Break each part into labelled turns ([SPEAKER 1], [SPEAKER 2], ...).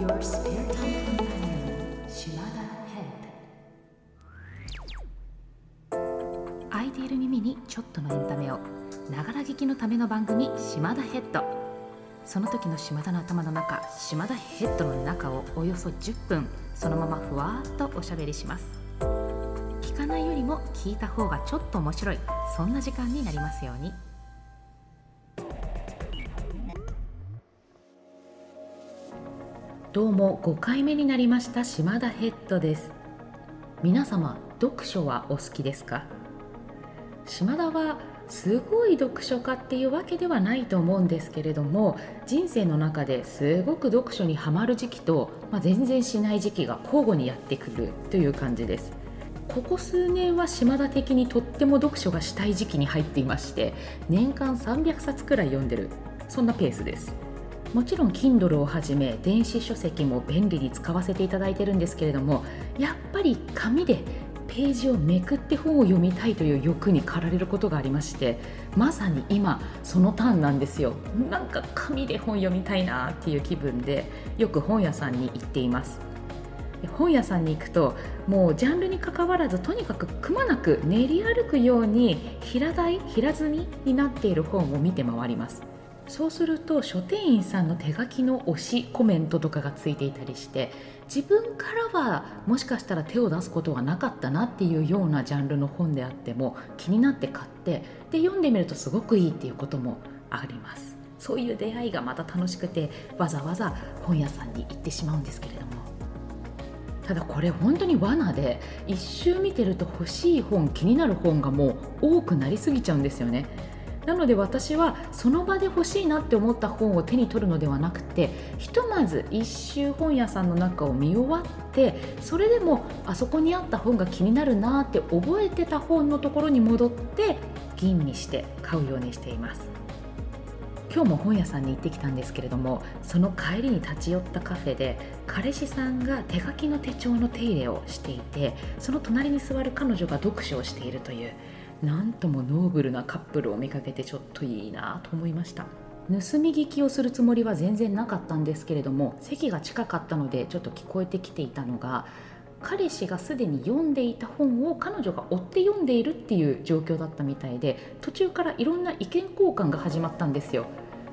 [SPEAKER 1] Your spare time companion, Shimada Head. 空いている耳にちょっとのエンタメをながら聞きのための番組島田ヘッドその時の島田の頭の中島田ヘッドの中をおよそ10分そのままふわーっとおしゃべりします。聞かないよりも聞いた方がちょっと面白いそんな時間になりますように。どうも5回目になりました島田ヘッドです。皆様読書はお好きですか？島田はすごい読書家っていうわけではないと思うんですけれども人生の中ですごく読書にはまる時期と、まあ、全然しない時期が交互にやってくるという感じです。ここ数年は島田的にとっても読書がしたい時期に入っていまして年間300冊くらい読んでるそんなペースです。もちろん Kindle をはじめ電子書籍も便利に使わせていただいてるんですけれどもやっぱり紙でページをめくって本を読みたいという欲に駆られることがありましてまさに今そのターンなんですよ。なんか紙で本読みたいなっていう気分でよく本屋さんに行っています。本屋さんに行くともうジャンルにかかわらずとにかくくまなく練り歩くように平台平積みになっている本を見て回ります。そうすると書店員さんの手書きの推しコメントとかがついていたりして自分からはもしかしたら手を出すことはなかったなっていうようなジャンルの本であっても気になって買ってで読んでみるとすごくいいっていうこともあります。そういう出会いがまた楽しくてわざわざ本屋さんに行ってしまうんですけれども。ただこれ本当に罠で一周見てると欲しい本気になる本がもう多くなりすぎちゃうんですよね。なので私はその場で欲しいなって思った本を手に取るのではなくてひとまず一周本屋さんの中を見終わってそれでもあそこにあった本が気になるなって覚えてた本のところに戻って吟味して買うようにしています。今日も本屋さんに行ってきたんですけれどもその帰りに立ち寄ったカフェで彼氏さんが手書きの手帳の手入れをしていてその隣に座る彼女が読書をしているというなんともノーブルなカップルを見かけてちょっといいなと思いました。盗み聞きをするつもりは全然なかったんですけれども席が近かったのでちょっと聞こえてきていたのが彼氏がすでに読んでいた本を彼女が追って読んでいるっていう状況だったみたいで途中からいろんな意見交換が始まったんですよ。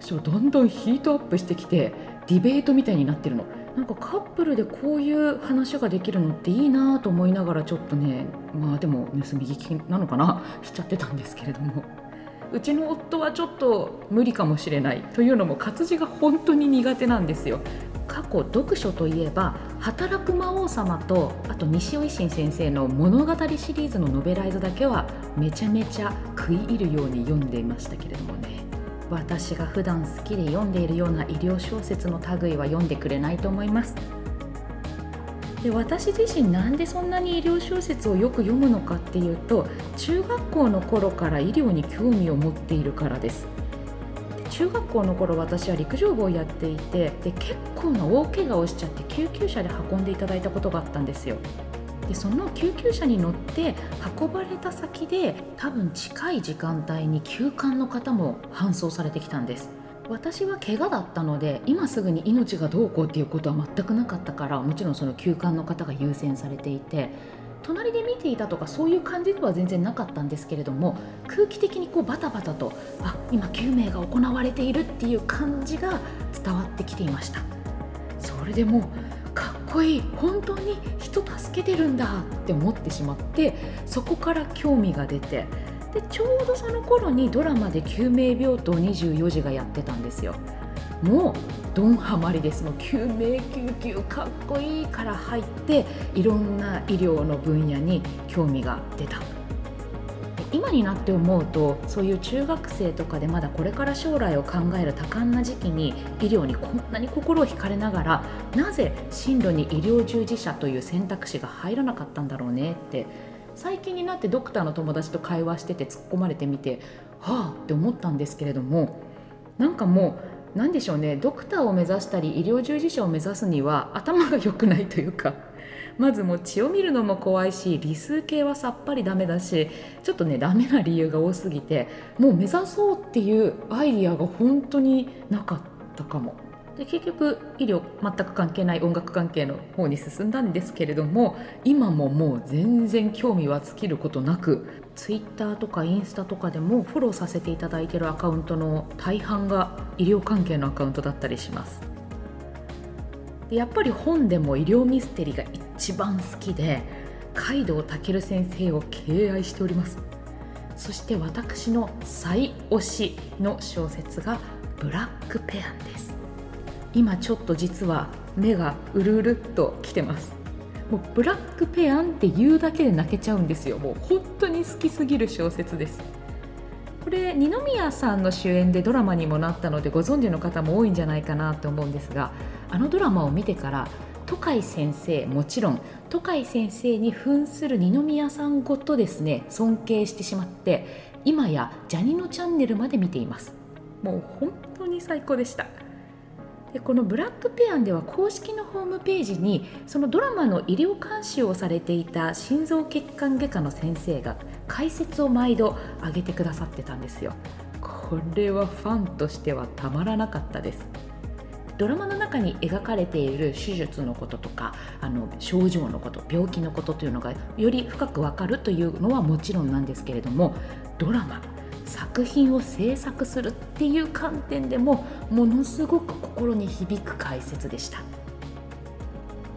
[SPEAKER 1] そしたらどんどんヒートアップしてきてディベートみたいになってるの。なんかカップルでこういう話ができるのっていいなと思いながらちょっとねまあでも盗み聞きなのかなしちゃってたんですけれども。うちの夫はちょっと無理かもしれないというのも活字が本当に苦手なんですよ。過去読書といえば「働く魔王様」とあと西尾維新先生の物語シリーズのノベライズだけはめちゃめちゃ食い入るように読んでいましたけれどもね。私が普段好きで読んでいるような医療小説の類は読んでくれないと思います。で私自身なんでそんなに医療小説をよく読むのかっていうと中学校の頃から医療に興味を持っているからです。中学校の頃私は陸上部をやっていてで結構な大怪我をしちゃって救急車で運んでいただいたことがあったんですよ。でその救急車に乗って運ばれた先で多分近い時間帯に急患の方も搬送されてきたんです。私は怪我だったので今すぐに命がどうこうっていうことは全くなかったからもちろんその急患の方が優先されていて隣で見ていたとかそういう感じでは全然なかったんですけれども空気的にこうバタバタとあ今救命が行われているっていう感じが伝わってきていました。それでもうこいい本当に人助けてるんだって思ってしまってそこから興味が出てでちょうどその頃にドラマで救命病棟24時がやってたんですよ。もうドンハマりです。もう救命救急かっこいいから入っていろんな医療の分野に興味が出た。今になって思うとそういう中学生とかでまだこれから将来を考える多感な時期に医療にこんなに心を惹かれながらなぜ進路に医療従事者という選択肢が入らなかったんだろうねって。最近になってドクターの友達と会話してて突っ込まれてみてはあって思ったんですけれどもなんかもう何でしょうね。ドクターを目指したり医療従事者を目指すには頭が良くないというかまずもう血を見るのも怖いし理数系はさっぱりダメだしちょっとねダメな理由が多すぎてもう目指そうっていうアイディアが本当になかったかも。で結局医療全く関係ない音楽関係の方に進んだんですけれども今ももう全然興味は尽きることなくツイッターとかインスタとかでもフォローさせていただいてるアカウントの大半が医療関係のアカウントだったりしますやっぱり本でも医療ミステリーが一番好きで海道健先生を敬愛しております。そして私の最推しの小説がブラックペアンです。今ちょっと実は目がうるうるっときてます。もうブラックペアンって言うだけで泣けちゃうんですよ。もう本当に好きすぎる小説です。これ二宮さんの主演でドラマにもなったのでご存知の方も多いんじゃないかなと思うんですがあのドラマを見てから都会先生もちろん都会先生に扮する二宮さんごとですね尊敬してしまって今やジャニのチャンネルまで見ています。もう本当に最高でした。でこのブラックペアンでは公式のホームページにそのドラマの医療監視をされていた心臓血管外科の先生が解説を毎度上げてくださってたんですよ。これはファンとしてはたまらなかったです。ドラマの中に描かれている手術のこととかあの症状のこと病気のことというのがより深くわかるというのはもちろんなんですけれどもドラマ作品を制作するっていう観点でもものすごく心に響く解説でした。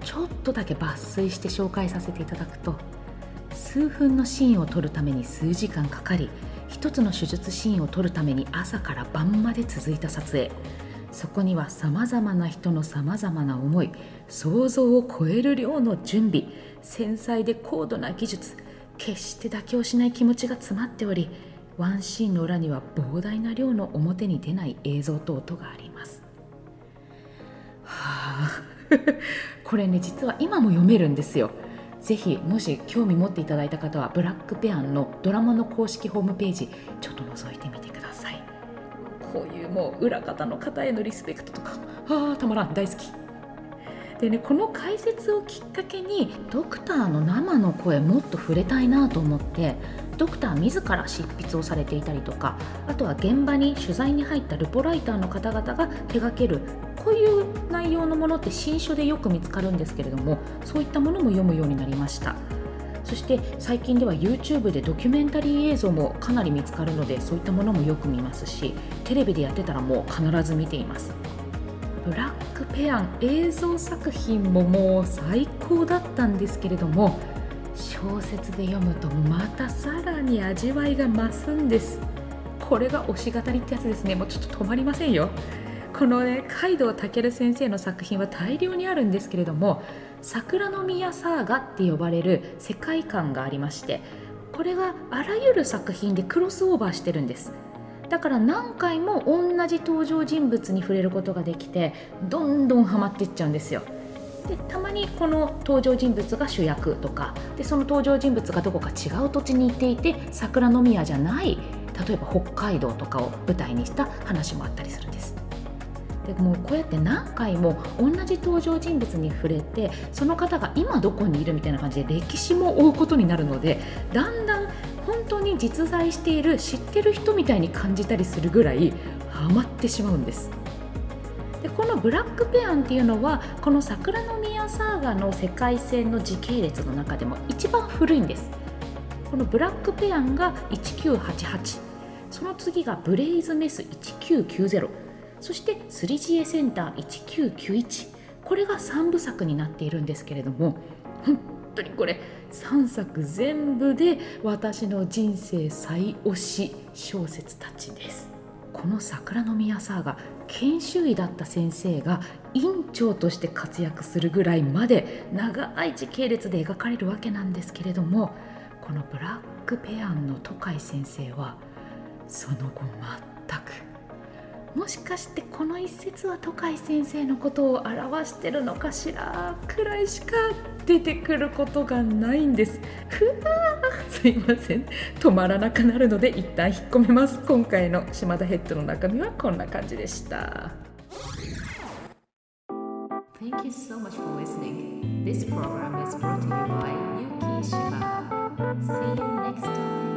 [SPEAKER 1] ちょっとだけ抜粋して紹介させていただくと数分のシーンを撮るために数時間かかり一つの手術シーンを撮るために朝から晩まで続いた撮影。そこにはさまざまな人のさまざまな思い想像を超える量の準備繊細で高度な技術決して妥協しない気持ちが詰まっておりワンシーンの裏には膨大な量の表に出ない映像と音があります。はあ これね実は今も読めるんですよ。ぜひもし興味持っていただいた方はブラックペアンのドラマの公式ホームページちょっと覗いてみてください。こういうもう裏方の方へのリスペクトとかあたまらん大好き。でねこの解説をきっかけにドクターの生の声もっと触れたいなと思ってドクター自ら執筆をされていたりとかあとは現場に取材に入ったルポライターの方々が手掛けるこういう内容のものって新書でよく見つかるんですけれどもそういったものも読むようになりました。そして最近では YouTube でドキュメンタリー映像もかなり見つかるのでそういったものもよく見ますしテレビでやってたらもう必ず見ています。ブラックペアン映像作品ももう最高だったんですけれども小説で読むとまたさらに味わいが増すんです。これが推し語りってやつですね。もうちょっと止まりませんよ。このね海道健先生の作品は大量にあるんですけれども桜の宮サーガって呼ばれる世界観がありましてこれがあらゆる作品でクロスオーバーしてるんです。だから何回も同じ登場人物に触れることができてどんどんハマっていっちゃうんですよでたまにこの登場人物が主役とかでその登場人物がどこか違う土地に行っていて桜の宮じゃない例えば北海道とかを舞台にした話もあったりするんです。でもこうやって何回も同じ登場人物に触れてその方が今どこにいるみたいな感じで歴史も追うことになるのでだんだん本当に実在している知ってる人みたいに感じたりするぐらいハマってしまうんです。でこのブラックペアンっていうのはこの桜の宮サーガの世界線の時系列の中でも一番古いんです。このブラックペアンが1988その次がブレイズメス1990そしてスリジエセンター1991これが3部作になっているんですけれども本当にこれ3作全部で私の人生最推し小説たちです。この桜宮サーガ研修医だった先生が院長として活躍するぐらいまで長い時系列で描かれるわけなんですけれどもこのブラックペアンの都海先生はその後全くもしかしてこの一節は都海先生のことを表してるのかしら?くらいしか出てくることがないんですふわすいません止まらなくなるので一旦引っ込めます今回の島田ヘッドの中身はこんな感じでした Thank you so much for listening. This program is brought to you by Yuki Shibata. See you next time.